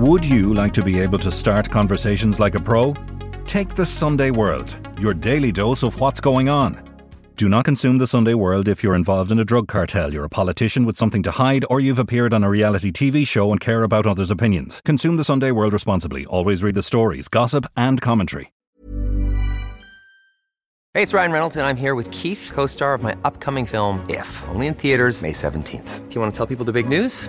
Would you like to be able to start conversations like a pro? Take the Sunday World, your daily dose of what's going on. Do not consume the Sunday World if you're involved in a drug cartel, you're a politician with something to hide, or you've appeared on a reality TV show and care about others' opinions. Consume the Sunday World responsibly. Always read the stories, gossip, and commentary. Hey, it's Ryan Reynolds, and I'm here with Keith, co star of my upcoming film, If, only in theaters, May 17th. Do you want to tell people the big news?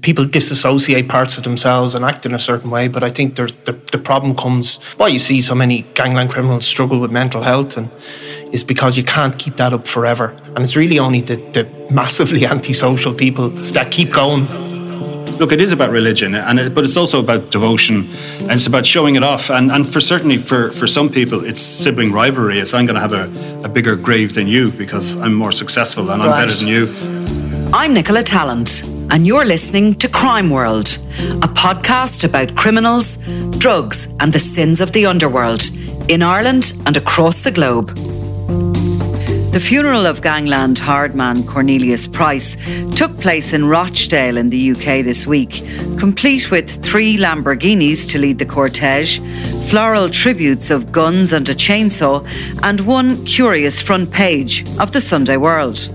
People disassociate parts of themselves and act in a certain way, but I think there's the, the problem comes why you see so many gangland criminals struggle with mental health and is because you can't keep that up forever. And it's really only the, the massively antisocial people that keep going. Look, it is about religion, and it, but it's also about devotion, and it's about showing it off. And, and for certainly for, for some people, it's sibling rivalry. So I'm going to have a, a bigger grave than you because I'm more successful and I'm Right. better than you. I'm Nicola Tallant, and you're listening to Crime World, a podcast about criminals, drugs, and the sins of the underworld in Ireland and across the globe. The funeral of gangland hardman Cornelius Price took place in Rochdale in the UK this week, complete with three Lamborghinis to lead the cortege, floral tributes of guns and a chainsaw, and one curious front page of the Sunday World.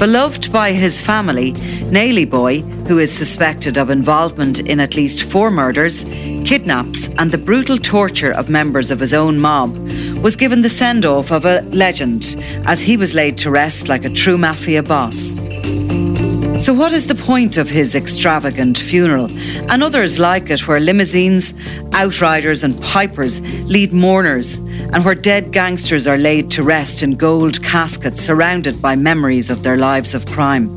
Beloved by his family, Naily Boy, who is suspected of involvement in at least four murders, kidnaps, and the brutal torture of members of his own mob, was given the send off of a legend as he was laid to rest like a true mafia boss. So, what is the point of his extravagant funeral and others like it, where limousines, outriders, and pipers lead mourners, and where dead gangsters are laid to rest in gold caskets surrounded by memories of their lives of crime?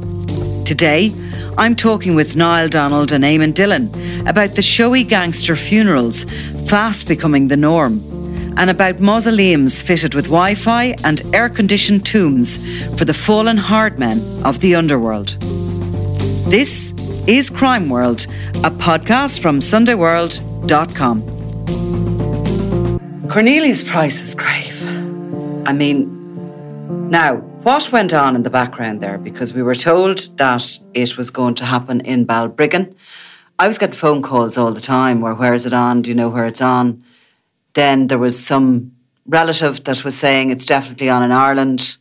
Today, I'm talking with Niall Donald and Eamon Dillon about the showy gangster funerals fast becoming the norm, and about mausoleums fitted with Wi Fi and air conditioned tombs for the fallen hard men of the underworld. This is Crime World, a podcast from SundayWorld.com. Cornelius Price's grave. I mean, now, what went on in the background there? Because we were told that it was going to happen in Balbriggan. I was getting phone calls all the time where, where is it on? Do you know where it's on? Then there was some relative that was saying it's definitely on in Ireland.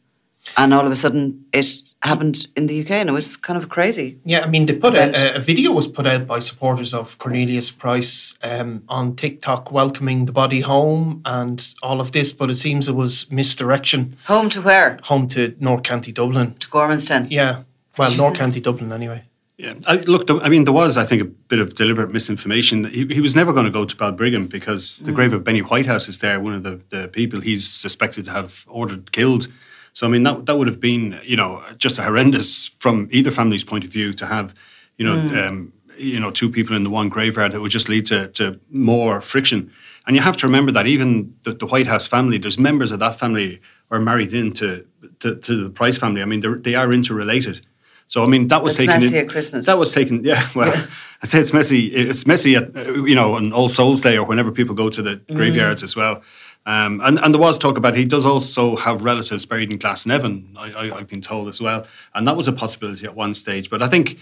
And all of a sudden it happened in the UK and it was kind of crazy. Yeah, I mean, they put a, a video was put out by supporters of Cornelius Price um, on TikTok welcoming the body home and all of this, but it seems it was misdirection Home to where? home to North County Dublin. To Gormanston. Yeah, well, North County Dublin anyway. Yeah, I, look, I mean, there was, I think, a bit of deliberate misinformation. He, he was never going to go to Balbriggan because the grave of Benny Whitehouse is there, one of the, the people he's suspected to have ordered killed. So, I mean, that, that would have been, you know, just horrendous from either family's point of view to have, you know, um, you know, two people in the one graveyard. It would just lead to, to more friction. And you have to remember that even the, the Whitehouse family, there's members of that family are married into to, to the Price family. I mean, they're, interrelated. So I mean, that was It's taken. messy in- at Christmas. That was taken. Yeah, well, I'd say it's messy. It's messy at you know on All Souls Day or whenever people go to the Mm. graveyards as well. Um, and and there was talk about he does also have relatives buried in Glasnevin. I, I, I've been told as well, and that was a possibility at one stage. But I think.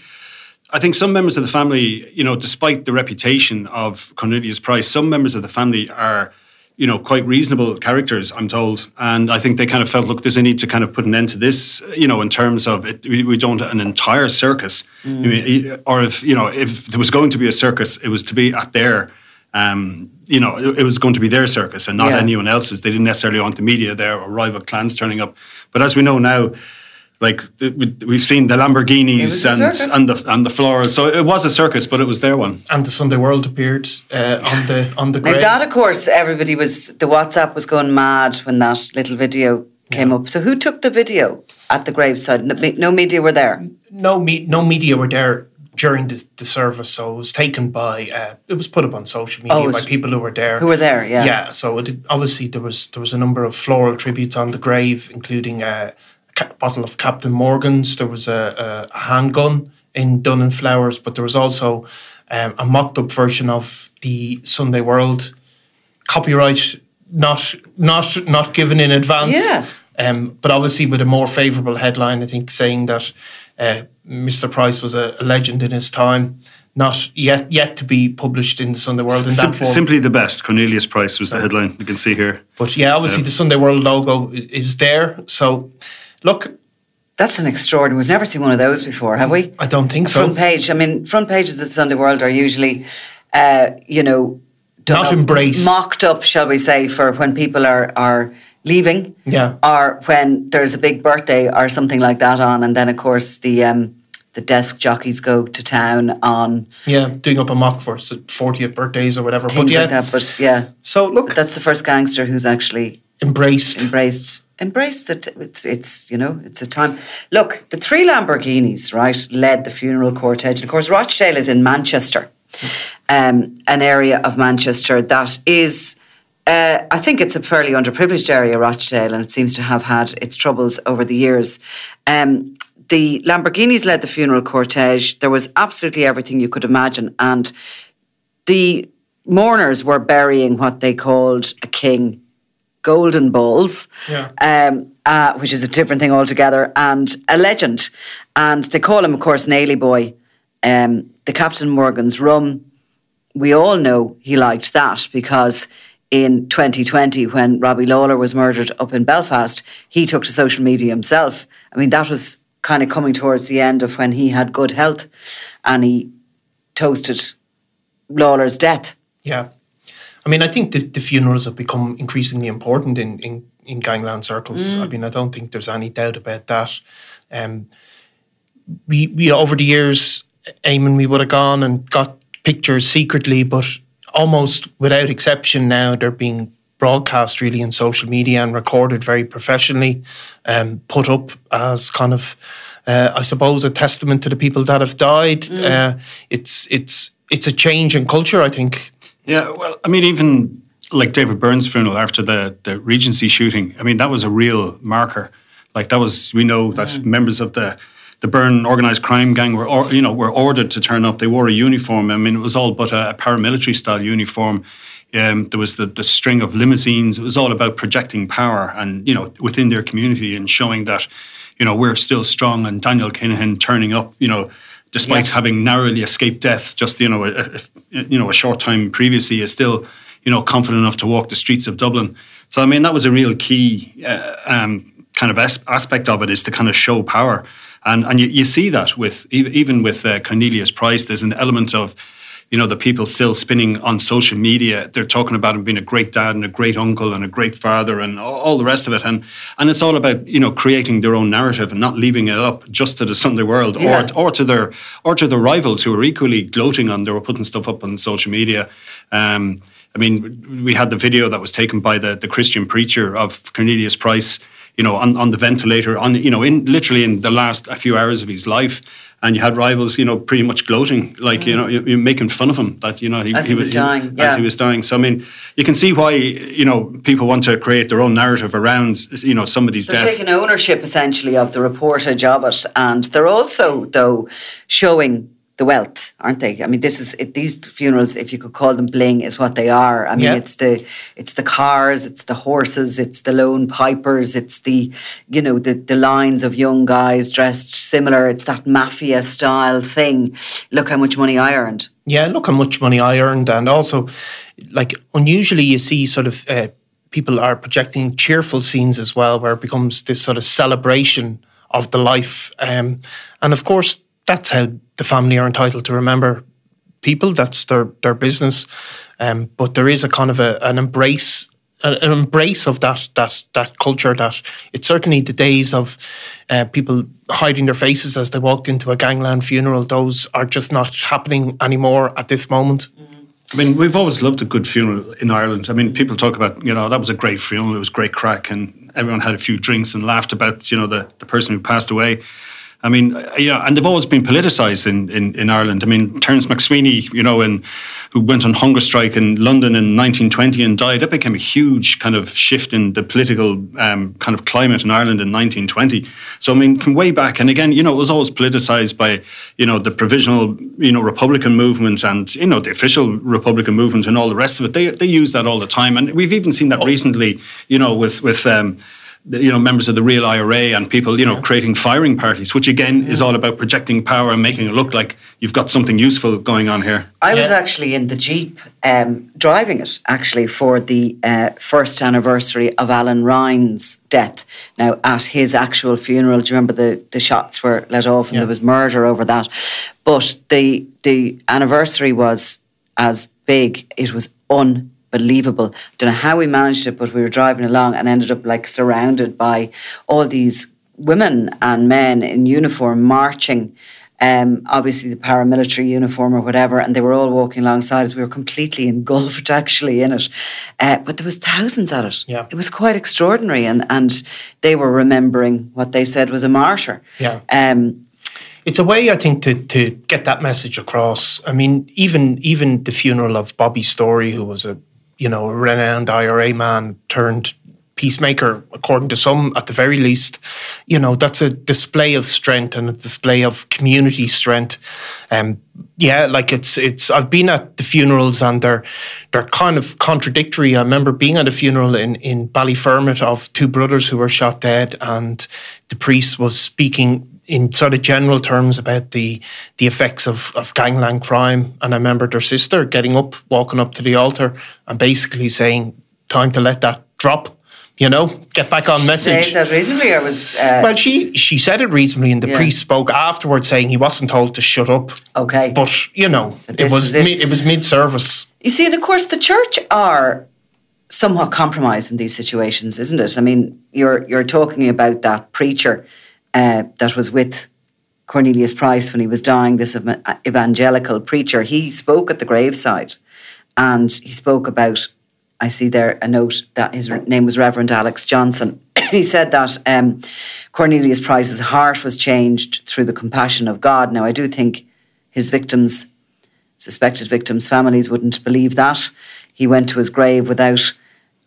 I think some members of the family, you know, despite the reputation of Cornelius Price, some members of the family are, you know, quite reasonable characters, I'm told. And I think they kind of felt, look, there's a need to kind of put an end to this, you know, in terms of it, we, we don't an entire circus. I mean, or if, you know, if there was going to be a circus, it was to be at their um, you know, it, it, was going to be their circus and not Yeah. anyone else's. They didn't necessarily want the media there or rival clans turning up. But as we know now, like we- we've seen the Lamborghinis and circus. and the and the florals. So it was a circus, but it was their one. And the Sunday World appeared uh, on the on the Now grave. that, of course, everybody was the WhatsApp was going mad when that little video came up. So who took the video at the graveside? No, no media were there. no me- no media were there during the, the service, so it was taken by uh, it was put up on social media Oh, by people who were there. Who were there? Yeah. Yeah, so it, obviously there was there was a number of floral tributes on the grave, including uh, a bottle of Captain Morgan's. There was a, a, a handgun in Dun and Flowers, but there was also um, a mocked up version of the Sunday World copyright not not not given in advance. Yeah. Um, but obviously with a more favourable headline, I think saying that uh, Mr. Price was a, a legend in his time, not yet yet to be published in the Sunday World in Sim- that form. simply the best. Cornelius Price was the headline. You can see here. But yeah, obviously the Sunday World logo is there. So, look, That's an extraordinary. We've never seen one of those before, have we? I don't think A so. front page. I mean, front pages of the Sunday World are usually, uh, you know, don't Not know, embraced. mocked up, shall we say, for when people are are leaving, Yeah. or when there's a big birthday or something like that on, and then of course the um, the desk jockeys go to town on Yeah, doing up a mock for s- 40th birthdays or whatever. things but yeah, like that. But yeah, so look, that's the first gangster who's actually embraced. embraced embraced that it's it's you know it's a time look the three lamborghinis right led the funeral cortege and of course rochdale is in manchester um, an area of manchester that is uh, I think it's a fairly underprivileged area, Rochdale, and it seems to have had its troubles over the years. Um, the Lamborghinis led the funeral cortege. There was absolutely everything you could imagine, and the mourners were burying what they called a king golden balls, Yeah. um, uh, which is a different thing altogether, and a legend. And they call him, of course, Naily Boy. Um, the Captain Morgan's rum, we all know he liked that because in 2020, when Robbie Lawlor was murdered up in Belfast, he took to social media himself. I mean, that was kind of coming towards the end of when he had good health and he toasted Lawlor's death. Yeah. I mean, I think the, the funerals have become increasingly important in, in, in gangland circles. I mean, I don't think there's any doubt about that. Um, we, we over the years, Eamon, we would have gone and got pictures secretly, but almost without exception now, they're being broadcast really in social media and recorded very professionally, um, put up as kind of, uh, I suppose, a testament to the people that have died. Uh, it's it's it's a change in culture, I think. Yeah, well, I mean, even like David Byrne's funeral after the, the Regency shooting, I mean, that was a real marker. Like that was, we know that members of the the Byrne organised crime gang were, or, you know, were ordered to turn up. They wore a uniform. I mean, it was all but a, a paramilitary style uniform. Um, there was the, the string of limousines. It was all about projecting power and you know within their community and showing that you know we're still strong. And Daniel Kinahan turning up, you know, despite Yeah. having narrowly escaped death just you know a, a, you know a short time previously is still you know confident enough to walk the streets of Dublin. So I mean that was a real key uh, um, kind of as- aspect of it is to kind of show power, and and you, you see that with even with uh, Cornelius Price. There's an element of you know the people still spinning on social media. They're talking about him being a great dad and a great uncle and a great father and all, all the rest of it. And and it's all about you know creating their own narrative and not leaving it up just to the Sunday world Yeah. or or to their or to their rivals who are equally gloating on. They were putting stuff up on social media. Um, I mean, we had the video that was taken by the the Christian preacher of Cornelius Price. You know, on, on the ventilator, on you know, in literally in the last a few hours of his life, and you had rivals, you know, pretty much gloating, like you mm. know, you- you're making fun of him that you know As he was dying, yeah. as he was dying. So I mean, you can see why you know people want to create their own narrative around you know somebody's They're death. taking ownership essentially of the reportage of it, and they're also though showing the wealth, aren't they? I mean, this is it, these funerals, if you could call them bling, is what they are. I mean, Yeah. it's the it's the cars, it's the horses, it's the lone pipers, it's the you know the the lines of young guys dressed similar. It's that mafia style thing. Look how much money I earned. Yeah, look how much money I earned, and also, like unusually, you see sort of uh, people are projecting cheerful scenes as well, where it becomes this sort of celebration of the life, um, and of course, that's how the family are entitled to remember people. That's their their business. Um, but there is a kind of a, an embrace an embrace of that that that culture that it's certainly the days of uh, people hiding their faces as they walked into a gangland funeral those are just not happening anymore at this moment I mean, we've always loved a good funeral in Ireland. I mean, people talk about, you know, that was a great funeral, it was great crack, and everyone had a few drinks and laughed about, you know, the, the person who passed away. I mean, you know, and they've always been politicised in, in, in Ireland. I mean, Terence MacSwiney, you know, in, who went on hunger strike in London in 1920 and died, that became a huge kind of shift in the political um, kind of climate in Ireland in 1920. So, I mean, from way back, and again, you know, it was always politicised by, you know, the provisional, you know, Republican movement and, you know, the official Republican movement and all the rest of it. They, they use that all the time. And we've even seen that oh. recently, you know, with, with, um, you know members of the real IRA and people you know yeah. creating firing parties, which again is all about projecting power and making it look like you've got something useful going on here. I was actually in the jeep um, driving it actually for the uh, first anniversary of Alan Ryan's death. Now at his actual funeral, do you remember the the shots were let off and yeah. there was murder over that, but the the anniversary was as big. It was un unbelievable. Don't know how we managed it, but we were driving along and ended up like surrounded by all these women and men in uniform marching. Um, obviously the paramilitary uniform or whatever, and they were all walking alongside us. We were completely engulfed actually in it, uh, but there was thousands at it. Yeah. it was quite extraordinary, and and they were remembering what they said was a martyr. Yeah. Um, it's a way I think to to get that message across. I mean, even even the funeral of Bobby Storey, who was a you know, a renowned IRA man turned peacemaker, according to some, at the very least. You know, that's a display of strength and a display of community strength. Um, yeah, like it's it's. I've been at the funerals and they're they're kind of contradictory. I remember being at a funeral in in Ballyfermot of two brothers who were shot dead, and the priest was speaking in sort of general terms about the the effects of, of gangland crime. And I remember their sister getting up, walking up to the altar, and basically saying, "Time to let that drop." You know, get back on message. That reasonably, or was uh, well, she she said it reasonably, and the yeah. priest spoke afterwards, saying he wasn't told to shut up. Okay, but you know, it was, was it. Mid, it was mid service. You see, and of course, the church are somewhat compromised in these situations, isn't it? I mean, you're you're talking about that preacher uh, that was with Cornelius Price when he was dying, this evangelical preacher, he spoke at the graveside and he spoke about, I see there a note that his name was Reverend Alex Johnson. he said that um, Cornelius Price's heart was changed through the compassion of God. Now, I do think his victims, suspected victims' families wouldn't believe that. He went to his grave without,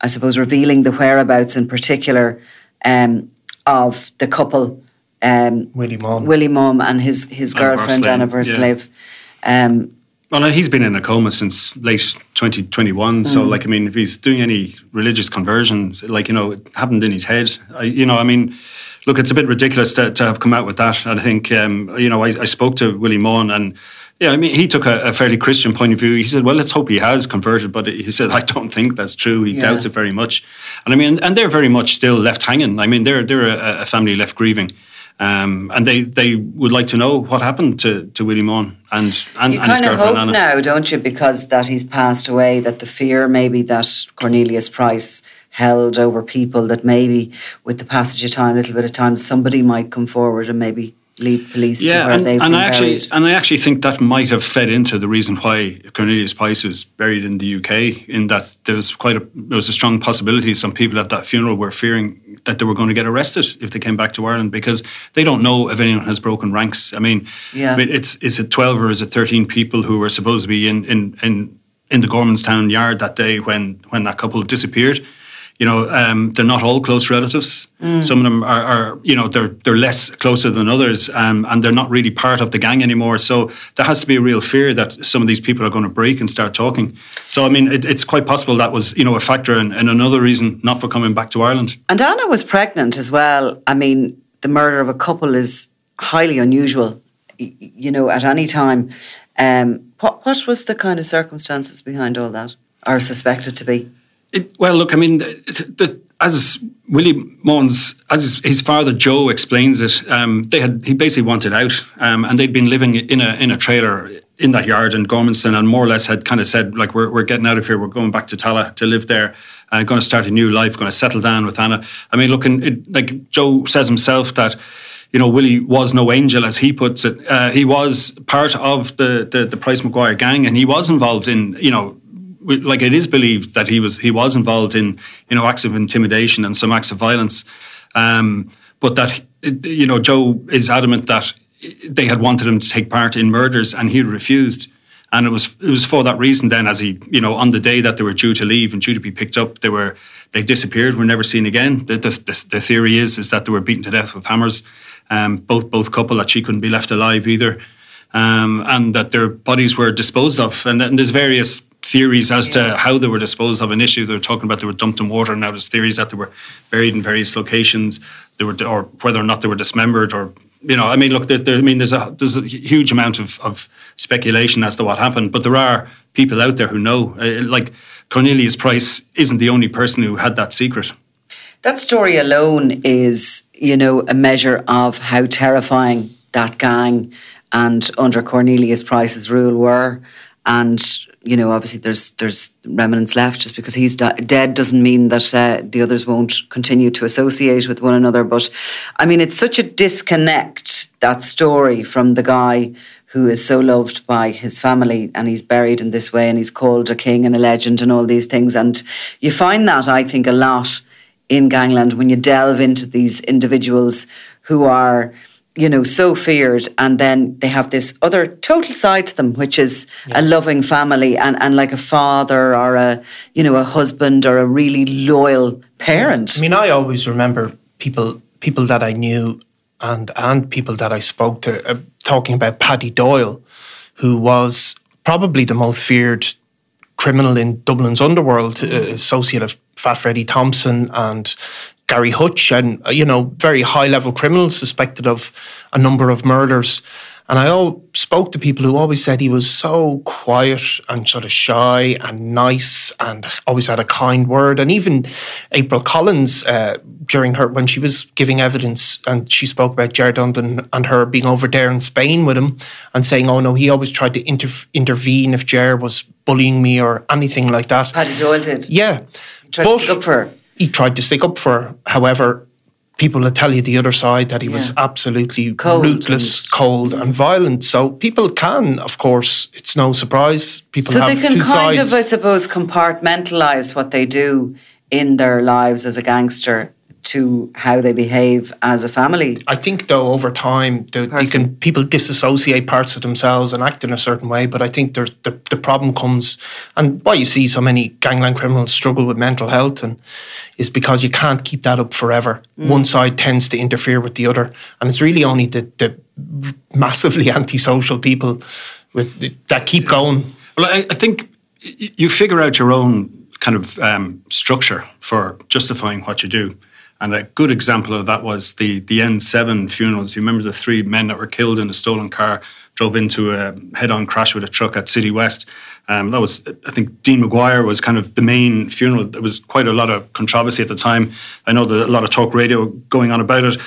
I suppose, revealing the whereabouts in particular um, of the couple um, Willie Munn, Willie Munn, and his his girlfriend Anna Verslave. Yeah. Um, well, he's been in a coma since late 2021. Mm. So, like, I mean, if he's doing any religious conversions, like, you know, it happened in his head. I, you know, I mean, look, it's a bit ridiculous to, to have come out with that. And I think, um, you know, I, I, spoke to Willie Munn and, yeah, I mean, he took a, a, fairly Christian point of view. He said, well, let's hope he has converted. But he said, I don't think that's true. He yeah. doubts it very much. And I mean, and they're very much still left hanging. I mean, they're, they're a, a family left grieving. Um, and they, they would like to know what happened to, to Willie Munn and, and, you and his kind of hope Anna. now, don't you, because that he's passed away, that the fear maybe that Cornelius Price held over people, that maybe with the passage of time, a little bit of time, somebody might come forward and maybe lead police yeah, to where and, they've and been I actually, buried. And I actually think that might have fed into the reason why Cornelius Price was buried in the UK, in that there was quite a there was a strong possibility some people at that funeral were fearing that they were going to get arrested if they came back to Ireland because they don't know if anyone has broken ranks. I mean, yeah. it's is it twelve or is it thirteen people who were supposed to be in in in, in the Gormanston yard that day when when that couple disappeared? You know, um, they're not all close relatives. Mm. Some of them are, are, you know, they're they're less closer than others, um, and they're not really part of the gang anymore. So there has to be a real fear that some of these people are going to break and start talking. So I mean, it, it's quite possible that was you know a factor and, and another reason not for coming back to Ireland. And Anna was pregnant as well. I mean, the murder of a couple is highly unusual. You know, at any time. Um, what what was the kind of circumstances behind all that, or suspected to be? It, well, look, I mean, the, the, as Willie Munn's, as his, father Joe explains it, um, they had he basically wanted out, um, and they'd been living in a in a trailer in that yard in Gormanston and more or less had kind of said, like, we're, we're getting out of here, we're going back to Tallaght to live there, and going to start a new life, going to settle down with Anna. I mean, look, it, like Joe says himself that, you know, Willie was no angel, as he puts it. Uh, he was part of the, the, the Price McGuire gang, and he was involved in, you know, like it is believed that he was he was involved in you know acts of intimidation and some acts of violence, um, but that you know Joe is adamant that they had wanted him to take part in murders and he refused. And it was it was for that reason then, as he you know on the day that they were due to leave and due to be picked up, they were they disappeared, were never seen again. The, the, the theory is is that they were beaten to death with hammers. Um, both both couple that she couldn't be left alive either, um, and that their bodies were disposed of. And, and there's various theories as yeah. to how they were disposed of. An issue they were talking about they were dumped in water. And now there's theories that they were buried in various locations. They were or whether or not they were dismembered or you know, I mean, look, there, there, I mean, there's a there's a huge amount of, of speculation as to what happened, but there are people out there who know. Uh, like Cornelius Price isn't the only person who had that secret. That story alone is, you know, a measure of how terrifying that gang and under Cornelius Price's rule were, and you know, obviously there's there's remnants left. Just because he's di- dead doesn't mean that uh, the others won't continue to associate with one another. But I mean, it's such a disconnect that story from the guy who is so loved by his family and he's buried in this way and he's called a king and a legend and all these things. And you find that I think a lot in gangland when you delve into these individuals who are you know, so feared. And then they have this other total side to them, which is yeah. a loving family and, and like a father or a, you know, a husband or a really loyal parent. I mean, I always remember people people that I knew and and people that I spoke to uh, talking about Paddy Doyle, who was probably the most feared criminal in Dublin's underworld, uh, associate of Fat Freddie Thompson and Gary Hutch and, uh, you know, very high level criminals suspected of a number of murders. And I all spoke to people who always said he was so quiet and sort of shy and nice and always had a kind word. And even April Collins, uh, during her when she was giving evidence, and she spoke about Jared Dundon and her being over there in Spain with him, and saying, "Oh no, he always tried to inter- intervene if Jared was bullying me or anything like that." Paddy Doyle did. Yeah, he tried but, to up for her he tried to stick up for. However, people will tell you the other side that he yeah. was absolutely cold ruthless, and cold, and violent. So people can, of course, it's no surprise. People so they can kind sides. of, I suppose, compartmentalize what they do in their lives as a gangster to how they behave as a family. I think, though, over time, the, can people disassociate parts of themselves and act in a certain way. But I think there's the, the problem comes, and why you see so many gangland criminals struggle with mental health, and is because you can't keep that up forever. Mm. One side tends to interfere with the other, and it's really only the, the massively antisocial people with that keep going. Well, I, I think you figure out your own kind of um, structure for justifying what you do. And a good example of that was the the N7 funerals. You remember the three men that were killed in a stolen car, drove into a head-on crash with a truck at Citywest. Um, that was, I think, Dean McGuire was kind of the main funeral. There was quite a lot of controversy at the time. I know that a lot of talk radio going on about it.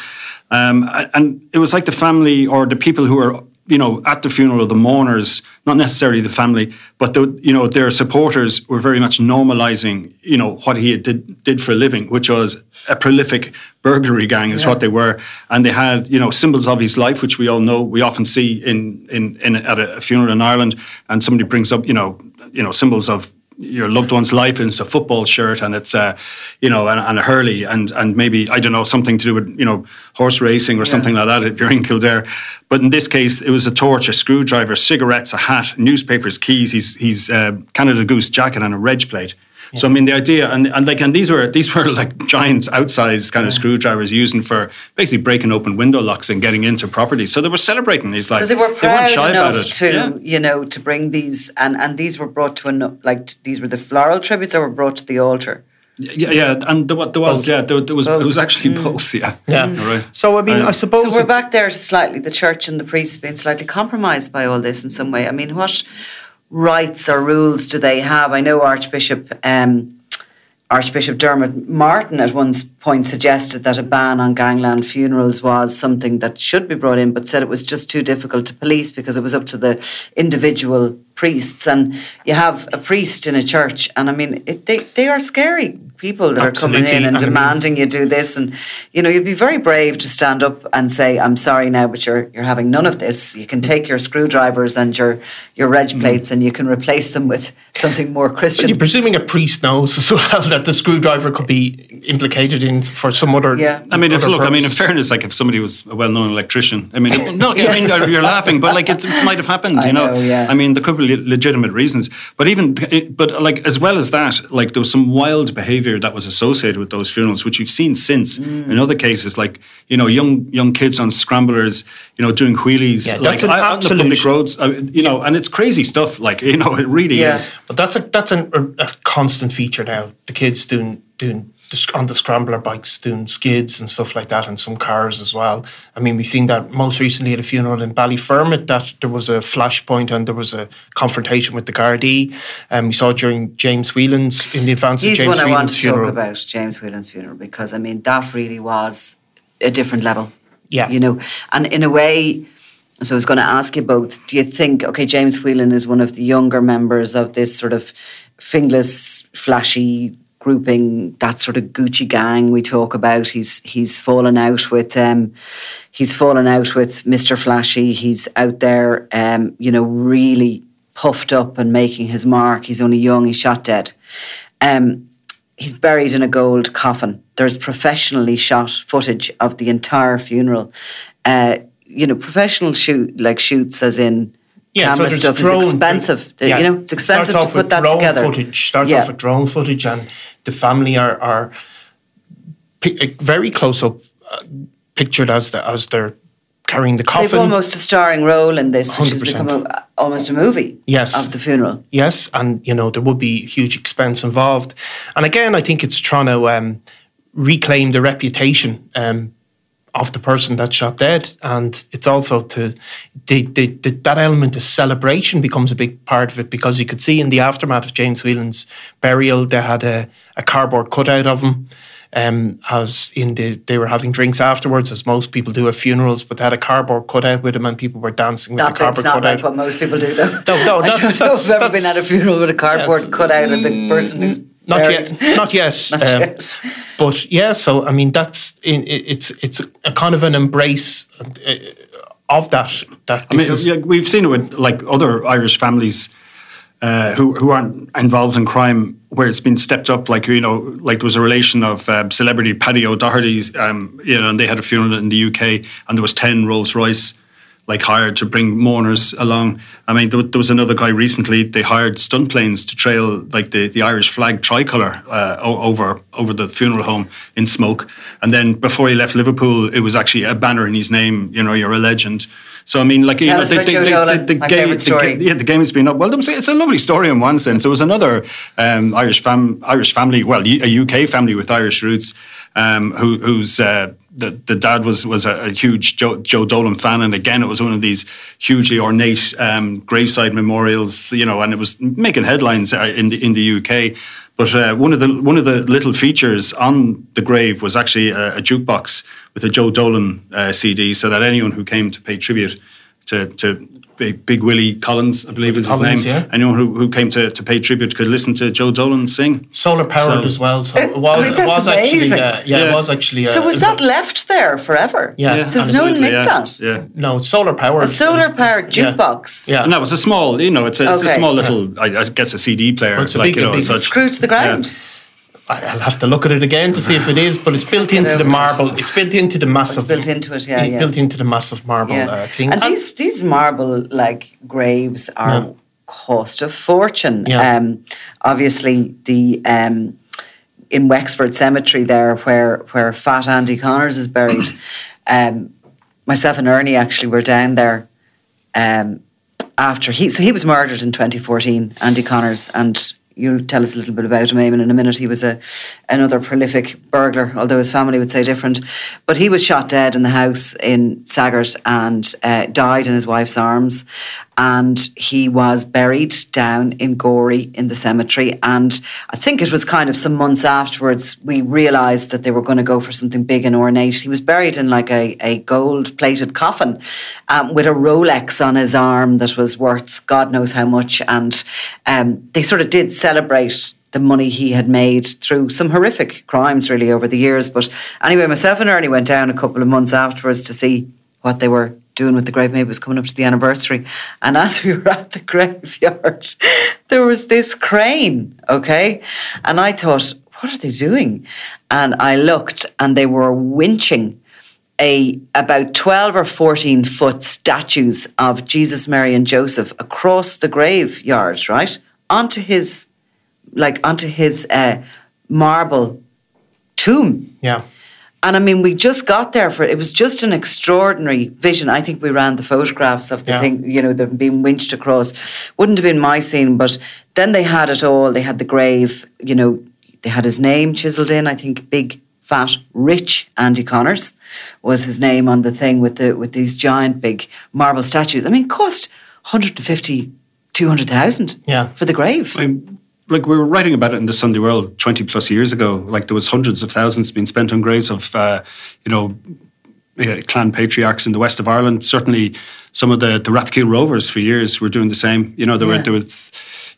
Um, and it was like the family or the people who were you know, at the funeral, the mourners, not necessarily the family, but the, you know, their supporters were very much normalising, you know, what he did did for a living, which was a prolific burglary gang, is yeah. what they were, and they had, you know, symbols of his life, which we all know, we often see in in, in at a funeral in Ireland, and somebody brings up, you know, you know, symbols of your loved one's life and it's a football shirt and it's a you know and, and, a hurley and and maybe I don't know something to do with you know horse racing or yeah. something like that if you're in Kildare but in this case it was a torch a screwdriver cigarettes a hat newspapers keys he's he's uh, Canada Goose jacket and a reg plate yeah. So I mean, the idea and, and like and these were these were like giant outsized kind of screwdrivers using for basically breaking open window locks and getting into properties. So they were celebrating these like so they were proud they enough to yeah. you know to bring these and and these were brought to an like these were the floral tributes that were brought to the altar. Yeah, yeah, and there, there was, yeah, there, there was, both. it was actually mm. both, yeah, yeah. Mm. Right. So I mean, I suppose so. We're back there slightly. The church and the priests being slightly compromised by all this in some way. I mean, what rights or rules do they have? I know Archbishop um, Archbishop Diarmuid Martin at one point suggested that a ban on gangland funerals was something that should be brought in, but said it was just too difficult to police because it was up to the individual priests. And you have a priest in a church, and I mean, it, they, they are scary people that Absolutely. are coming in and, And I mean- demanding you do this. And, you know, you'd be very brave to stand up and say, I'm sorry now, but you're, you're having none of this. You can take your screwdrivers and your, your reg Mm. plates and you can replace them with something more Christian. You're presuming a priest knows as well that the screwdriver could be implicated in for some other. Yeah. I mean, if other look, I mean, in fairness, like if somebody was a well-known electrician, I mean, no, I mean, you're laughing, but like it's, it might have happened, I you know. know, yeah. I mean, there could be le- legitimate reasons, but even, but like as well as that, like there was some wild behaviour that was associated with those funerals, which you've seen since Mm. in other cases, like you know, young young kids on scramblers, you know, doing wheelies, Yeah, like I- on the public roads, I you know, and it's crazy stuff. Like you know, it really Yeah. is. But that's a that's an, a, a constant feature now. The kids doing doing on the scrambler bikes, doing skids and stuff like that, and some cars as well. I mean, we've seen that most recently at a funeral in Ballyfermot that there was a flashpoint and there was a confrontation with the Gardaí. Um, we saw during James Whelan's in the advance He's of James one I want to funeral. talk about, James Whelan's funeral, because I mean that really was a different level. Yeah. you know, and in a way. So I was going to ask you both. Do you think okay, James Whelan is one of the younger members of this sort of Finglas, flashy grouping, that sort of Gucci gang we talk about. He's he's fallen out with um, he's fallen out with Mr. Flashy. He's out there, um, you know, really puffed up and making his mark. He's only young. He's shot dead. Um, he's buried in a gold coffin. There's professionally shot footage of the entire funeral. Uh, you know, professional shoot like shoots as in Yeah, so camera there's stuff drone, is expensive. yeah, You know, it's expensive to put that drone together. Footage starts Yeah. off with drone footage, and the family are are uh, very close up uh, pictured as the as they're carrying the coffin. They've almost a starring role in this, which has 100%. become a, almost a movie Yes. of the funeral. Yes, and you know there would be huge expense involved, and again, I think it's trying to um, reclaim the reputation um, of the person that shot dead, and it's also to the, the, the, that element of celebration becomes a big part of it because you could see in the aftermath of James Whelan's burial, they had a, a cardboard cutout of him. Um, as in the, they were having drinks afterwards, as most people do at funerals, but they had a cardboard cutout with him, and people were dancing with That the cardboard not cutout. like what most people do, though. No, no, I that's- don't know that's- if I've ever been at a funeral with a cardboard Yes. cutout of the person who's Not buried. yet, not yet. Not um, yet. But yeah, so I mean, that's in, it- it's it's a kind of an embrace uh, of that. That I mean, is, yeah, we've seen it with like other Irish families uh, who who aren't involved in crime, where it's been stepped up. Like you know, like there was a relation of um, celebrity Paddy O'Doherty's, um, you know, and they had a funeral in the UK, and there was ten Rolls Royce. Like hired to bring mourners along. I mean, there, there was another guy recently. They hired stunt planes to trail like the, the Irish flag tricolour uh, over over the funeral home in smoke. And then before he left Liverpool, it was actually a banner in his name. You know, you're a legend. So I mean, like you know, Joe Dolan, my game, the yeah, the game has been up. Well, it's it's a lovely story in one sense. It was another um, Irish fam, Irish family, well, a UK family with Irish roots, um, who, whose uh, the, the dad was was a, a huge Joe, Joe Dolan fan, and again, it was one of these hugely ornate um, graveside memorials, you know, and it was making headlines uh, in the in the UK. But uh, one of the one of the little features on the grave was actually a, a jukebox with a Joe Dolan uh, CD, so that anyone who came to pay tribute to, to Big, Big Willie Collins, I believe is Collins, his name. yeah. Anyone who, who came to, to pay tribute could listen to Joe Dolan sing. solar powered So- as well. So it was, mean, it that's was actually, amazing. uh, yeah, Yeah. it was actually. Uh, So was it that left there forever? Yeah. So there's no one nicked yeah, that? Yeah. No, solar powered. A solar powered Yeah. jukebox. Yeah. No, it's a small, you know, it's a, it's a small little, I, I guess, a CD player. Well, it's a big- you know, big- such. Screwed to the ground. I'll have to look at it again to see if it is, but it's built into the marble. It's built into the massive. built into it, yeah, yeah. Built into the massive marble Yeah. uh, thing. And these these marble like graves are Yeah. cost a fortune. Yeah. Um, obviously the um, in Wexford Cemetery there where where Fat Andy Connors is buried. um, myself and Ernie actually were down there um, after he so he was murdered in 2014, Andy Connors, and you'll tell us a little bit about him, Eamon, in a minute. He was a another prolific burglar, although his family would say different. But he was shot dead in the house in Saggart and uh, died in his wife's arms. And he was buried down in Gorey in the cemetery. And I think it was kind of some months afterwards we realised that they were going to go for something big and ornate. He was buried in like a, a gold plated coffin um, with a Rolex on his arm that was worth God knows how much. And um, they sort of did celebrate the money he had made through some horrific crimes really over the years. But anyway, myself and Ernie went down a couple of months afterwards to see what they were doing with the grave. Maybe it was coming up to the anniversary. And as we were at the graveyard, there was this crane, okay? And I thought, what are they doing? And I looked and they were winching a about 12 or 14 foot statues of Jesus, Mary, and Joseph across the graveyard, right? Onto his like onto his uh, marble tomb. Yeah. And I mean, we just got there for it was just an extraordinary vision. I think we ran the photographs of the Yeah. thing, you know, them being winched across. Wouldn't have been my scene, but then they had it all. They had the grave, you know, they had his name chiseled in. I think big, fat, rich Andy Connors was his name on the thing with the with these giant big marble statues. I mean, cost 150, 200,000 Yeah. for the grave. I'm, like we were writing about it in the Sunday World 20 plus years ago. Like there was hundreds of thousands being spent on graves of, uh, you know, clan patriarchs in the west of Ireland. Certainly, some of the the Rathkeale Rovers for years were doing the same. You know, there Yeah. were there was,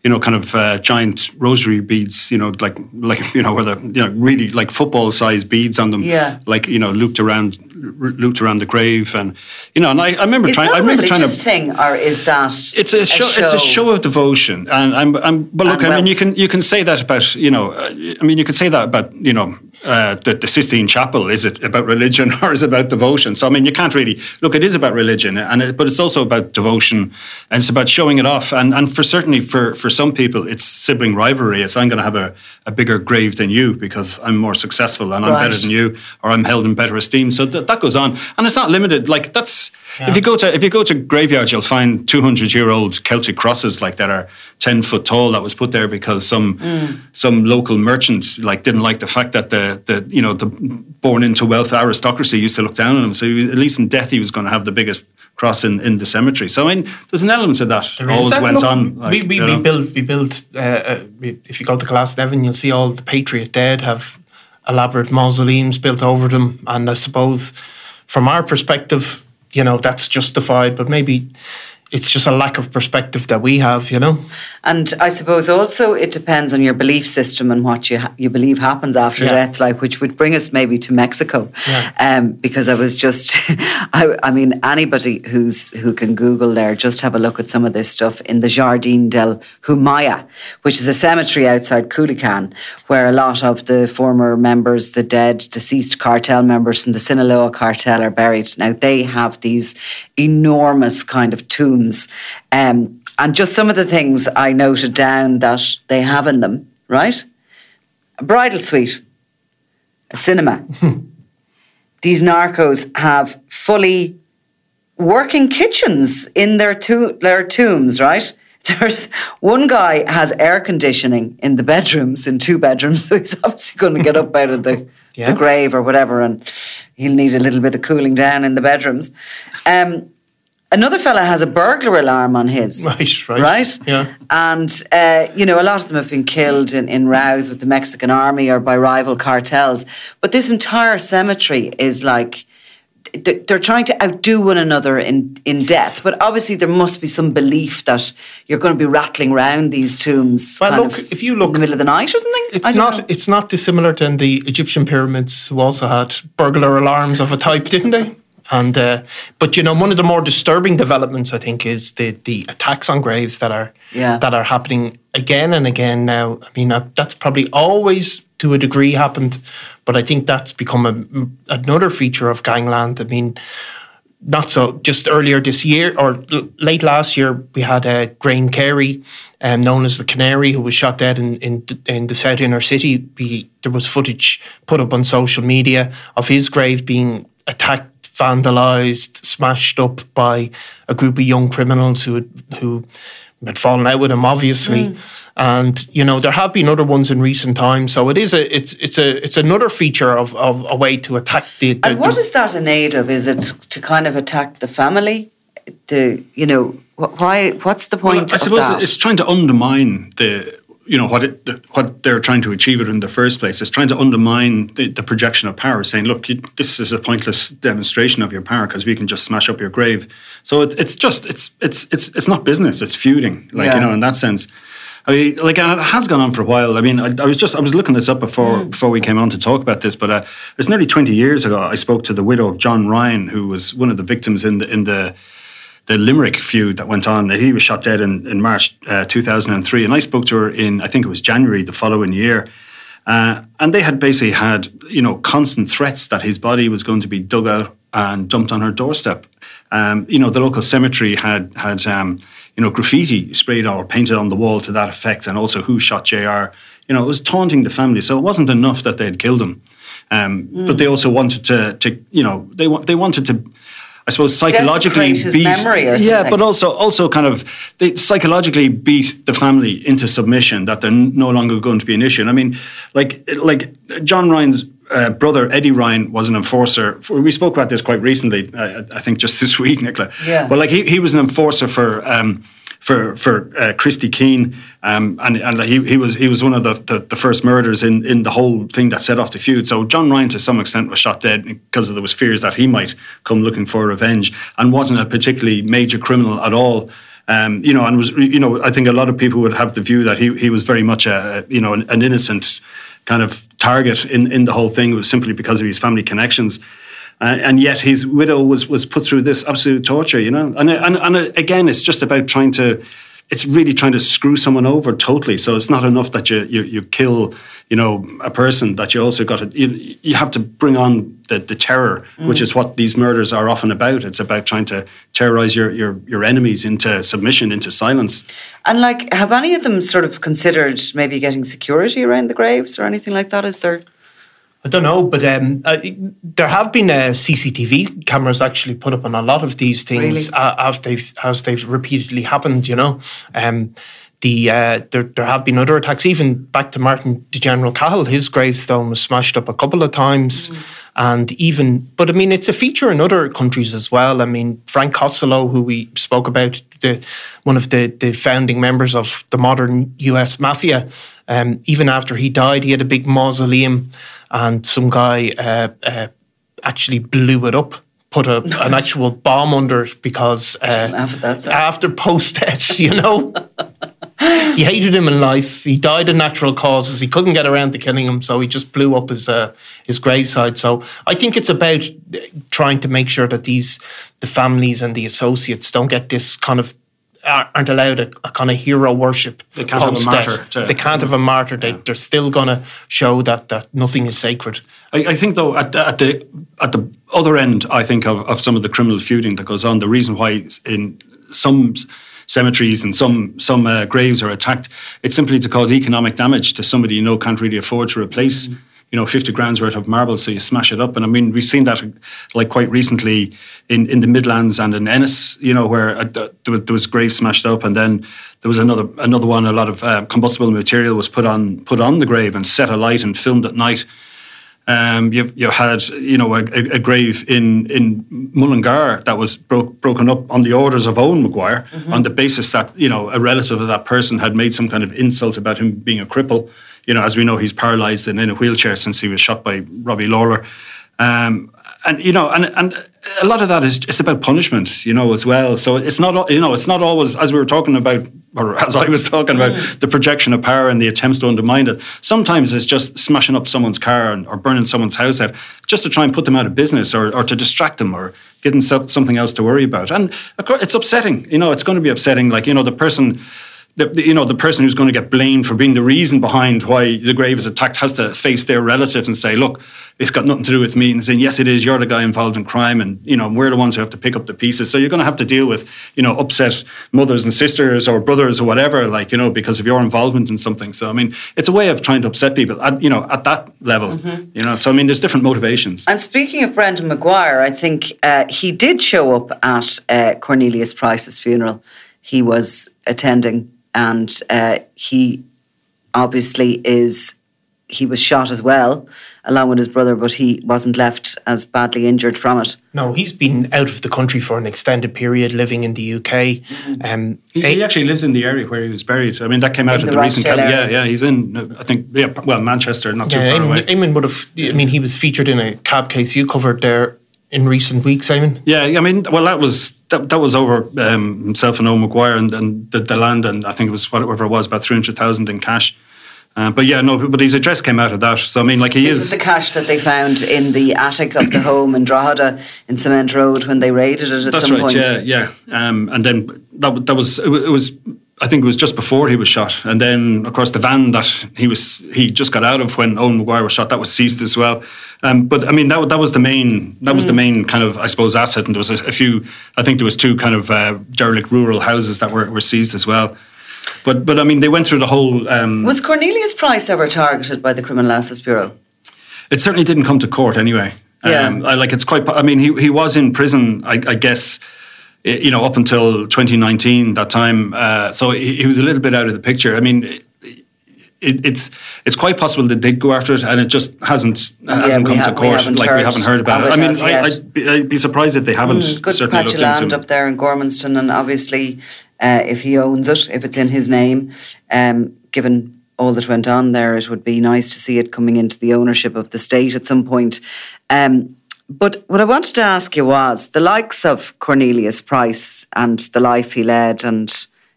you know, kind of uh, giant rosary beads. You know, like like you know, where the you know really like football size beads on them. Yeah. Like you know, looped around looped around the grave, and you know, and I, I remember Is trying. that I a remember trying to. thing, or is that It's a show, It's a show of devotion, and I'm. I'm but look, And I mean, you can you can say that about you know. I mean, you can say that about you know uh, the, the Sistine Chapel. Is it about religion or is it about devotion? So I mean, you can't really look. It is about religion, and it, but it's also about devotion, and it's about showing it off. And and for certainly for for some people, it's sibling rivalry. It's I'm going to have a, a bigger grave than you because I'm more successful and I'm Right. better than you, or I'm held in better esteem. So th- that goes on, and it's not limited. Like that's if you go to if you go to graveyards, you'll find 200 year old Celtic crosses like that are 10 foot tall. That was put there because some some local merchants like didn't like the fact that the the you know the born into wealth aristocracy used to look down on him. So he, at least in death, he was going to have the biggest cross in, in the cemetery. So I mean, there's an element of that There always That- went look, on. we like, we, you we built we built. Uh, uh, if you go to Glasnevin, you'll see all the Patriot dead have elaborate mausoleums built over them, and I suppose from our perspective, you know, that's justified. But maybe it's just a lack of perspective that we have. You know. And I suppose also it depends on your belief system and what you ha- you believe happens after Yeah. death, like which would bring us maybe to Mexico. Yeah. Um, because I was just, I, I mean, anybody who's who can Google there, just have a look at some of this stuff in the Jardín del Humaya, which is a cemetery outside Culiacán, where a lot of the former members, the dead, deceased cartel members from the Sinaloa cartel are buried. Now they have these enormous kind of tombs. Um, and just some of the things I noted down that they have in them, right? A bridal suite, a cinema. These narcos have fully working kitchens in their, to- their tombs, right? There's one guy has air conditioning in the bedrooms, in two bedrooms, so he's obviously going to get up out of the, Yeah. the grave or whatever, and he'll need a little bit of cooling down in the bedrooms. Um, another fella has a burglar alarm on his. Right, right. Right? Yeah. And, uh, you know, a lot of them have been killed in, in rows with the Mexican army or by rival cartels. But this entire cemetery is like, they're trying to outdo one another in, in death. But obviously, there must be some belief that you're going to be rattling round these tombs. Well, look, if you look in the middle of the night or something. It's not. know. It's not dissimilar than the Egyptian pyramids, who also had burglar alarms of a type, didn't they? And uh, but you know, one of the more disturbing developments, I think, is the the attacks on graves that are Yeah. that are happening again and again now. I mean, uh, that's probably always to a degree happened, but I think that's become a, another feature of gangland. I mean, not so just earlier this year or l- late last year we had uh, Grain Carey um, known as the Canary who was shot dead in, in, in the south inner city we, there was footage put up on social media of his grave being attacked vandalized smashed up by a group of young criminals who had, who had fallen out with him obviously mm. and you know there have been other ones in recent times so it is a it's it's a it's another feature of, of a way to attack the, the And what the- is that in aid of? Is it to kind of attack the family? The you know, Why? What's the point? Well, I suppose that? it's trying to undermine the you know what it, what they're trying to achieve it in the first place. is trying to undermine the, the projection of power, saying, "Look, you, this is a pointless demonstration of your power because we can just smash up your grave." So it, it's just it's it's it's it's not business; it's feuding, like yeah. you know, in that sense. I mean, like it has gone on for a while. I mean, I, I was just I was looking this up before mm. before we came on to talk about this, but uh, it's nearly twenty years ago. I spoke to the widow of John Ryan, who was one of the victims in the in the the Limerick feud that went on. He was shot dead in, in March uh, 2003. And I spoke to her in, I think it was January the following year. Uh, and they had basically had, you know, constant threats that his body was going to be dug out and dumped on her doorstep. Um, you know, the local cemetery had had um, you know graffiti sprayed or painted on the wall to that effect, and also who shot Jr. You know, it was taunting the family. So it wasn't enough that they had killed him, um, mm. but they also wanted to, to you know, they they wanted to I suppose psychologically beat yeah, but also also kind of they psychologically beat the family into submission that they're no longer going to be an issue. And I mean, like like John Ryan's uh, brother Eddie Ryan was an enforcer. For, we spoke about this quite recently. Uh, I think just this week, Nicola. Yeah. Well, like he, he was an enforcer for. Um, for for uh, Christy Keane, um, and and he, he was he was one of the, the, the, first murders in, in the whole thing that set off the feud. So John Ryan, to some extent, was shot dead because there was fears that he might come looking for revenge, and wasn't a particularly major criminal at all. Um, you know, and was you know, I think a lot of people would have the view that he he was very much a you know an, an innocent kind of target in in the whole thing. It was simply because of his family connections. Uh, and yet his widow was was put through this absolute torture, you know. And and and again, it's just about trying to. It's really trying to screw someone over totally. So it's not enough that you you, you kill, you know, a person. That you also got to you, you have to bring on the, the terror, mm. which is what these murders are often about. It's about trying to terrorize your, your your enemies into submission, into silence. And like, have any of them sort of considered maybe getting security around the graves or anything like that? Is there? I don't know, but um, uh, there have been uh, CCTV cameras actually put up on a lot of these things really? uh, as they've as they've repeatedly happened. You know, um, the uh, there there have been other attacks. Even back to Martin de General Cahill, his gravestone was smashed up a couple of times, mm. and even. But I mean, it's a feature in other countries as well. I mean, Frank Costello, who we spoke about, the one of the the founding members of the modern U.S. mafia. Um, even after he died, he had a big mausoleum and some guy uh, uh, actually blew it up put a, an actual bomb under it because uh, after post death, you know, he hated him in life. He died of natural causes. He couldn't get around to killing him, so he just blew up his uh, his graveside. So I think it's about trying to make sure that these the families and the associates don't get this kind of aren't allowed a, a, kind of hero worship. They can't have a martyr. To, they can't have a martyr. They, yeah. They're still going to show that that nothing is sacred. I, I, think though at the, at the at the other end, I think of, of some of the criminal feuding that goes on. The reason why in some cemeteries and some some uh, graves are attacked, it's simply to cause economic damage to somebody you know can't really afford to replace. Mm-hmm you know, 50 grand's worth of marble, so you smash it up. And I mean, we've seen that like quite recently in, in the Midlands and in Ennis, you know, where uh, there was graves smashed up, and then there was another another one. A lot of uh, combustible material was put on put on the grave and set alight and filmed at night. Um, you've you had you know a, a, grave in in Mullingar that was broke, broken up on the orders of Owen Maguire mm-hmm. on the basis that you know a relative of that person had made some kind of insult about him being a cripple you know, as we know, he's paralysed and in a wheelchair since he was shot by Robbie Lawlor. Um, and you know, and and a lot of that is it's about punishment, you know, as well. So it's not, you know, it's not always as we were talking about, or as I was talking about, mm. the projection of power and the attempts to undermine it. Sometimes it's just smashing up someone's car and, or burning someone's house out, just to try and put them out of business, or, or to distract them, or give them something else to worry about. And it's upsetting, you know, it's going to be upsetting. Like you know, the person the, you know, the person who's going to get blamed for being the reason behind why the grave is attacked has to face their relatives and say, look, it's got nothing to do with me. And saying, yes, it is. You're the guy involved in crime. And, you know, we're the ones who have to pick up the pieces. So you're going to have to deal with, you know, upset mothers and sisters or brothers or whatever, like, you know, because of your involvement in something. So, I mean, it's a way of trying to upset people at, you know, at that level, mm-hmm. you know. So, I mean, there's different motivations. And speaking of Brendan Maguire, I think uh, he did show up at uh, Cornelius Price's funeral. He was attending and uh, he obviously is he was shot as well, along with his brother, but he wasn't left as badly injured from it. No, he's been out of the country for an extended period, living in the UK. Mm-hmm. Um, He, he actually lives in the area where he was buried. I mean, that came out In at the the recent. Rochdale yeah, yeah, he's in. uh, I think. Yeah, well, Manchester, not too yeah, far away. Eamon, Eamon would have. I mean, he was featured in a cab case you covered there in recent weeks, Eamon. Yeah, I mean, well, that was that, that was over um, himself and Owen Maguire and, and the, the land, and I think it was whatever it was, about three hundred thousand in cash. Uh, but yeah, no, but his address came out of that. So I mean, like he This is. was the cash that they found in the attic of the home in Drogheda in Cement Road when they raided it at That's some right. point. Yeah, yeah. Um, and then that that was it, it was. I think it was just before he was shot, and then of course the van that he was he just got out of when Owen Maguire was shot that was seized as well. Um, but I mean that that was the main that was the main kind of I suppose asset, and there was a, a few. I think there was two kind of uh, derelict rural houses that were, were seized as well. But but I mean they went through the whole. Um, Was Cornelius Price ever targeted by the Criminal Justice Bureau? It certainly didn't come to court anyway. Yeah. Um, I, like it's quite. I mean, he he was in prison. I, I guess. You know, up until 2019, that time, uh, so he, he was a little bit out of the picture. I mean, it, it's it's quite possible that they'd go after it, and it just hasn't hasn't come ha- to court. haven't like heard we haven't heard about it. I mean, I, I'd, be, I'd be surprised if they haven't Mm, good certainly patch of land up there in Gormanston, and obviously, uh, if he owns it, if it's in his name, um, given all that went on there, it would be nice to see it coming into the ownership of the state at some point. Um, but what I wanted to ask you was the likes of Cornelius Price and the life he led, and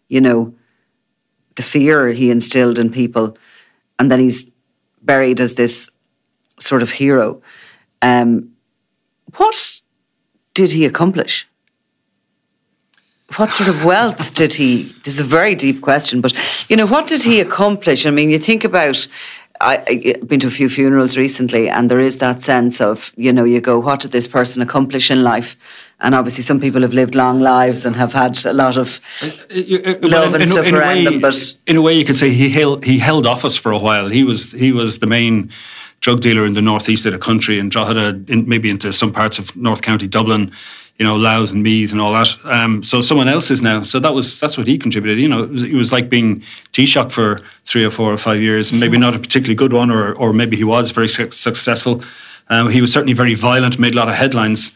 you know, the fear he instilled in people, and then he's buried as this sort of hero. Um, what did he accomplish? What sort of wealth did he? This is a very deep question, but you know, what did he accomplish? I mean, you think about. I, I've been to a few funerals recently, and there is that sense of, you know, you go, what did this person accomplish in life? And obviously, some people have lived long lives and have had a lot of uh, uh, uh, love and stuff a around way, them. But in a way, you could say he held he held office for a while. He was he was the main drug dealer in the northeast of the country, in Drogheda, in, maybe into some parts of North County Dublin. You know, Louth and Meath and all that. Um, so someone else is now. So that was that's what he contributed. You know, it was, it was like being Taoiseach for three or four or five years. Maybe not a particularly good one, or or maybe he was very su- successful. Um, he was certainly very violent, made a lot of headlines.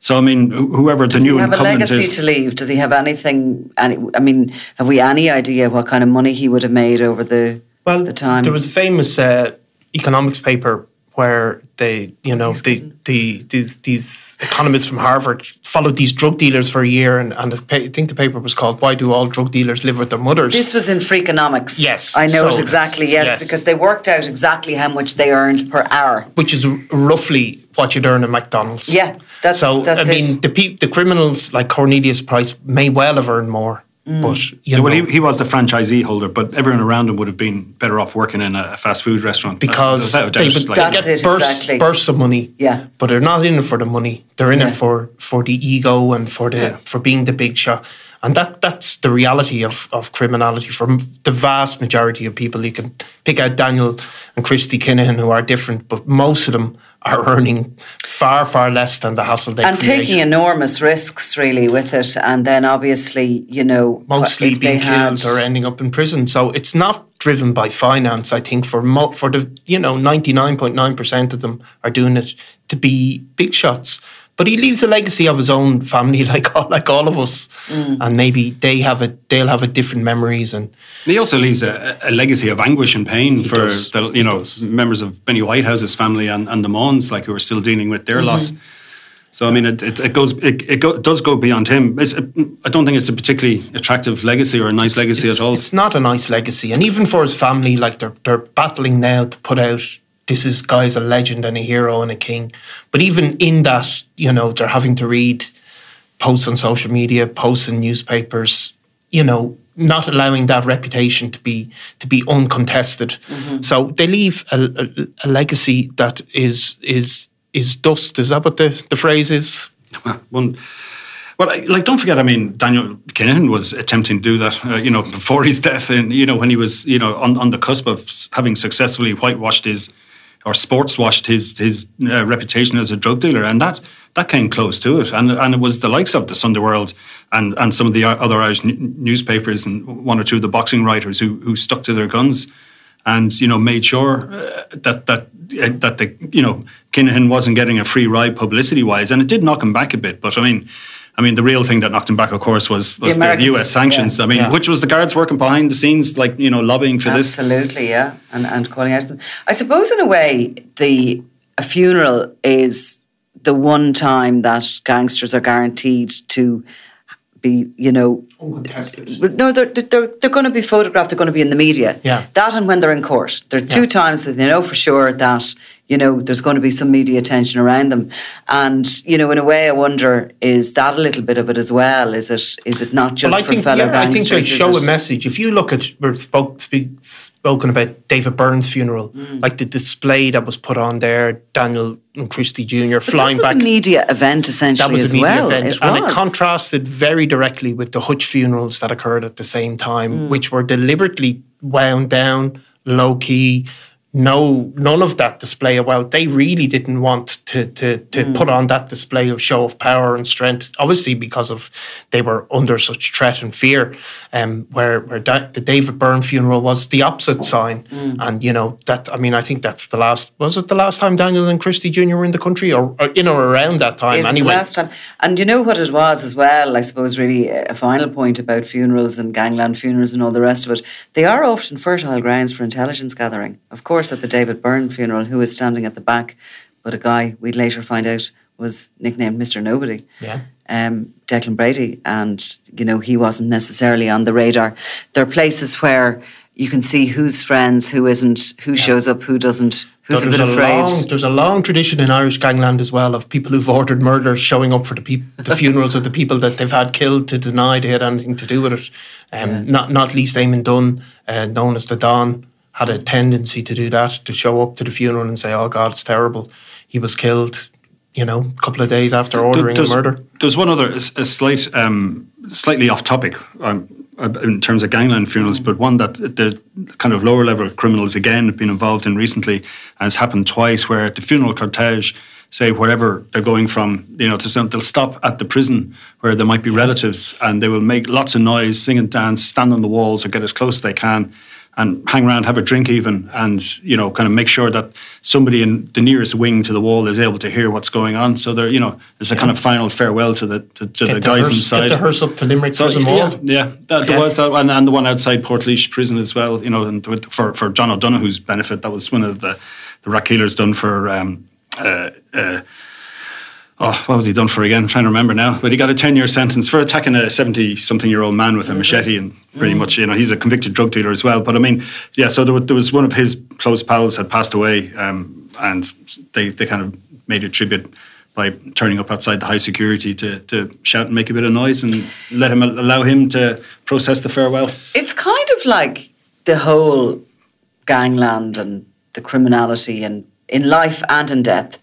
So I mean, wh- whoever the does he new have a incumbent legacy is, to leave? Does he have anything? Any, I mean, have we any idea what kind of money he would have made over the Well, the time? there was a famous uh, economics paper where they, you know, the, the these these economists from Harvard followed these drug dealers for a year, and, and the I think the paper was called "Why Do All Drug Dealers Live with Their Mothers?" This was in Freakonomics. Yes, I know so- it exactly. Yes, yes. because they worked out exactly how much they earned per hour. which is r- roughly what you'd earn at McDonald's. Yeah, that's- so. that's I mean, it. the pe- the criminals like Cornelius Price may well have earned more, Mm. but you Yeah, know, well, he, he was the franchisee holder, but everyone around him would have been better off working in a fast food restaurant because without they, would, like- That's get it, bursts, exactly. bursts of money. Yeah. but they're not in it for the money. They're in Yeah. it for for the ego and for the Yeah. for being the big shot. And that that's the reality of, of criminality for the vast majority of people. You can pick out Daniel and Christy Kinahan who are different, but most of them are earning far far less than the hassle they and create. taking enormous risks really with it and then obviously you know mostly being killed had- or ending up in prison. So it's not driven by finance. I think for mo- for the you know ninety nine point nine percent of them are doing it to be big shots. But he leaves a legacy of his own family, like all, like all of us, Mm. and maybe they have it. They'll have a different memories and He also leaves a, a legacy of anguish and pain for does. the you know members of Benny Whitehouse's family and, and the Munns, like who are still dealing with their Mm-hmm. loss. So I mean, it, it, it goes it, it go, does go beyond him. It's, I don't think it's a particularly attractive legacy or a nice legacy it's, at all. it's not a nice legacy. And even for his family, like they're they're battling now to put out this is guy's a legend and a hero and a king. But even in that, you know, they're having to read posts on social media, posts in newspapers, you know, not allowing that reputation to be to be uncontested. So they leave a, a, a legacy that is is is dust. Is that what the, the phrase is? One, well, like don't forget. I mean, Daniel Kinahan was attempting to do that. Uh, you know, before his death, and you know when he was, you know, on, on the cusp of having successfully whitewashed his or sports washed his his uh, reputation as a drug dealer, and that that came close to it. And and it was the likes of the Sunday World and and some of the other Irish n- newspapers and one or two of the boxing writers who who stuck to their guns. and you know made sure uh, that that uh, that the you know Kinahan wasn't getting a free ride publicity wise, and it did knock him back a bit. But I mean. I mean, the real thing that knocked him back, of course, was, was the, the, U.S. sanctions. Yeah. I mean, Yeah. which was the guards working behind the scenes, like you know, lobbying for this. Absolutely, yeah, and and calling out to them. I suppose, in a way, the a funeral is the one time that gangsters are guaranteed to be, you know, Uncontested. No, they're, they're, they're going to be photographed, they're going to be in the media. Yeah. That and when they're in court. There are two Yeah. times that they know for sure that, you know, there's going to be some media attention around them. And, you know, in a way, I wonder, is that a little bit of it as well? Is it is it not just well, I for think, fellow yeah, I think they show it- a message. If you look at, we're spoke, speak, spoken about David Byrne's funeral, Mm. like the display that was put on there, Daniel and Christie Jr. But flying back. that was a media event, essentially, that was as a media well. event, It and it contrasted very directly with the Hutch funerals that occurred at the same time, Mm. which were deliberately wound down, low key. No, none of that display. Of well, they really didn't want to to, to Mm. put on that display of show of power and strength. Obviously, because of they were under such threat and fear. Um, where where da- the David Byrne funeral was the opposite sign, Mm. and you know that I mean I think that's the last was it the last time Daniel and Christie Jr. were in the country or, or in or around that time It was anyway. the last time. And you know what it was as well, I suppose, really a final point about funerals and gangland funerals and all the rest of it. They are often fertile grounds for intelligence gathering. Of course, at the David Byrne funeral, who was standing at the back, but a guy we'd later find out was nicknamed Mr. Nobody. Yeah. Um, Declan Brady, and you know he wasn't necessarily on the radar. There are places where you can see who's friends, who isn't, who shows up, who doesn't, who's So a there's bit a afraid. long there's a long tradition in Irish gangland as well of people who've ordered murders showing up for the peop- the funerals of the people that they've had killed to deny they had anything to do with it. Um, Not not least Eamon Dunne, uh, known as the Don, had a tendency to do that to show up to the funeral and say, "Oh God, it's terrible. He was killed." You know, a couple of days after ordering There's- a murder. There's one other, a, a slight, um, slightly off topic um, in terms of gangland funerals, but one that the kind of lower level criminals again have been involved in recently, and it's happened twice, where at the funeral cortege, say wherever they're going from, you know, to some, they'll stop at the prison where there might be relatives, and they will make lots of noise, sing and dance, stand on the walls, or get as close as they can. And hang around, have a drink even, and you know, kind of make sure that somebody in the nearest wing to the wall is able to hear what's going on. So there, you know, there's a kind of final farewell to the to, to the Get guys hearse, inside. Get the hearse up to Limerick prison yeah, wall. yeah, that, there Yeah. was that, and, and the one outside Portlaoise prison as well. You know, and with, for for John O'Donoghue's benefit, that was one of the the killers done for. Um, uh, uh, Oh, what was he done for again? I'm trying to remember now. But he got a 10 year sentence for attacking a 70 something year old man with a machete. And pretty much, you know, he's a convicted drug dealer as well. But I mean, yeah, so there was, there was one of his close pals had passed away. Um, and they, they kind of made a tribute by turning up outside the high security to, to shout and make a bit of noise and let him allow him to process the farewell. It's kind of like the whole gangland and the criminality and in life and in death.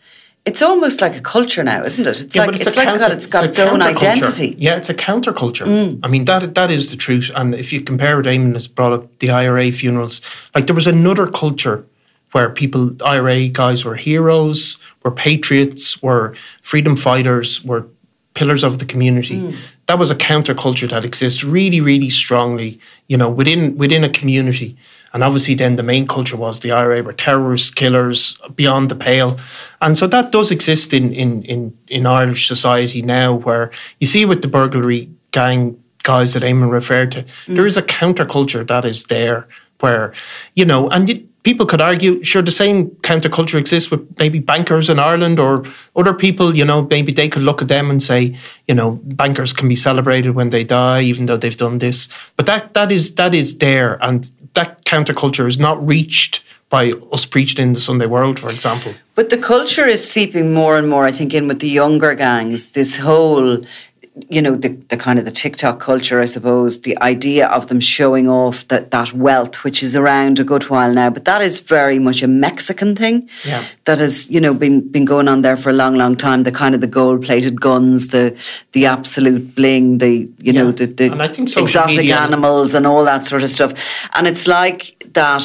It's almost like a culture now, isn't it? It's Yeah, like but it's, a like counter- got, it's got a its own identity. Mm. Yeah, it's a counterculture. I mean, that that is the truth. And if you compare it, Eamon has brought up the IRA funerals. Like there was another culture where people, IRA guys, were heroes, were patriots, were freedom fighters, were pillars of the community. Mm. That was a counterculture that exists really, really strongly. You know, within within a community. And obviously, then the main culture was the IRA were terrorists, killers, beyond the pale. And so that does exist in, in, in, in Irish society now, where you see with the burglary gang guys that Eamon referred to, mm. there is a counterculture that is there where, you know, and you, people could argue, sure, the same counterculture exists with maybe bankers in Ireland or other people, you know, maybe they could look at them and say, you know, bankers can be celebrated when they die, even though they've done this. But that that is that is there, and that counterculture is not reached by us preached in the Sunday World, for example. But the culture is seeping more and more, I think, in with the younger gangs. This whole, you know, the, the kind of the TikTok culture, I suppose, the idea of them showing off that, that wealth, which is around a good while now. But that is very much a Mexican thing Yeah. that has, you know, been been going on there for a long, long time. The kind of the gold plated guns, the the absolute bling, the you know, the, the And I think exotic media- animals and all that sort of stuff. And it's like that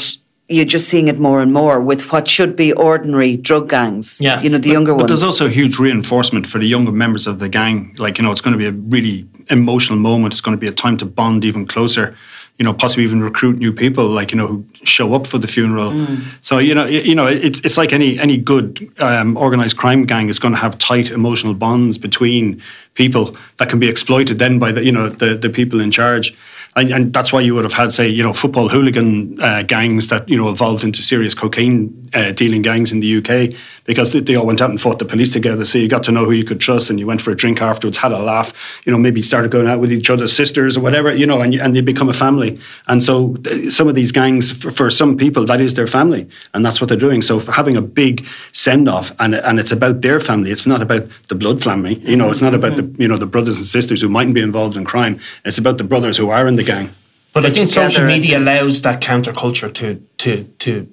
you're just seeing it more and more with what should be ordinary drug gangs. Yeah. You know, the But- younger but ones. But there's also huge reinforcement for the younger members of the gang. Like, you know, it's going to be a really emotional moment. It's going to be a time to bond even closer. you know, possibly even recruit new people, like you know, who show up for the funeral. Mm. So you know, you know, it's it's like any any good um, organized crime gang is going to have tight emotional bonds between people that can be exploited then by the you know the the people in charge. And, and that's why you would have had, say, you know, football hooligan uh, gangs that you know evolved into serious cocaine uh, dealing gangs in the UK because they, they all went out and fought the police together. So you got to know who you could trust, and you went for a drink afterwards, had a laugh, you know, maybe started going out with each other's sisters or whatever, you know, and and they become a family. And so some of these gangs, for, for some people, that is their family, and that's what they're doing. So having a big send off, and and it's about their family. It's not about the blood family. You know, it's not about the you know the brothers and sisters who mightn't be involved in crime. It's about the brothers who are in the gang. But I think social media allows that counterculture to to to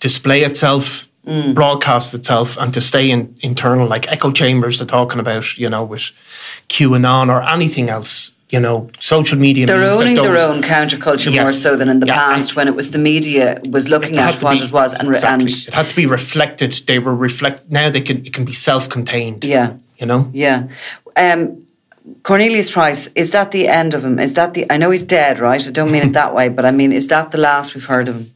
display itself, Mm. broadcast itself, and to stay in internal, like echo chambers they're talking about, you know, with QAnon or anything else. You know, social media. They're means that owning their own counterculture more so than in the Yeah, past when it was the media was looking at what be- it was and, exactly. and it had to be reflected. They were reflect. Now they can. It can be self-contained. yeah, You know. yeah. Um, Cornelius Price, is that the end of him? Is that the? I know he's dead, right? I don't mean it that way, but I mean, is that the last we've heard of him?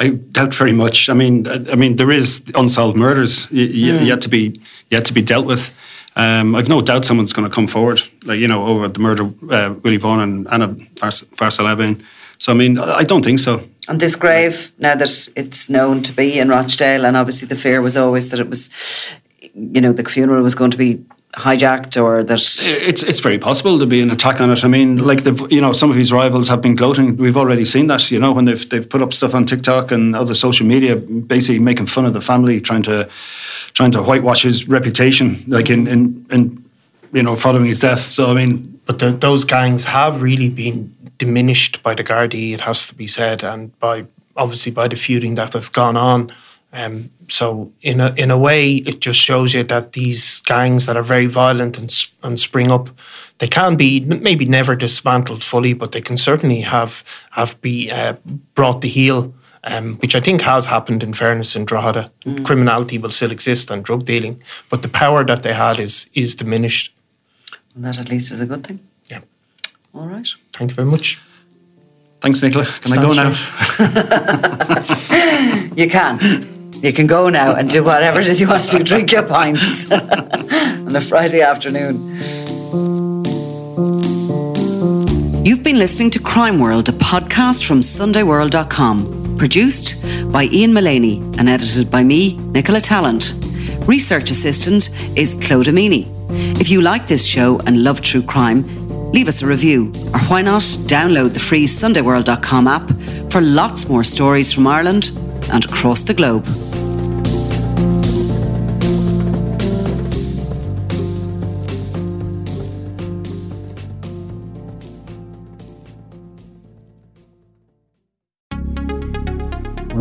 I doubt very much. I mean, I I mean, there is unsolved murders y- Hmm. yet to be yet to be dealt with. Um, I've no doubt someone's going to come forward, like you know, over the murder uh, Willie Maughan and Anna Fars- Varslavane. So I mean, I I don't think so. And this grave, now that it's known to be in Rochdale, and obviously the fear was always that it was, you know, the funeral was going to be hijacked or that. It's it's very possible to be an attack on it. I mean, like the you know some of his rivals have been gloating. We've already seen that. You know when they've they've put up stuff on TikTok and other social media, basically making fun of the family, trying to trying to whitewash his reputation, like in in, in you know following his death. So I mean, But the, those gangs have really been diminished by the Gardaí, it has to be said, and by obviously by the feuding that has gone on. Um, so in a in a way, it just shows you that these gangs that are very violent and and spring up, they can be maybe never dismantled fully, but they can certainly have have be uh, brought to heel. Um, which I think has happened in fairness in Drogheda. Criminality will still exist and drug dealing, but the power that they had is is diminished. And that at least is a good thing. Yeah. All right. Thank you very much. thanks, Nicola. Can I go now? You can. You can go now and do whatever it is you want to do. Drink your pints on a Friday afternoon. You've been listening to Crime World, a podcast from SundayWorld.com, produced by Ian Mullaney and edited by me, Nicola Tallant. Research assistant is Claude Amini. If you like this show and love true crime, leave us a review, or why not download the free SundayWorld.com app for lots more stories from Ireland and across the globe.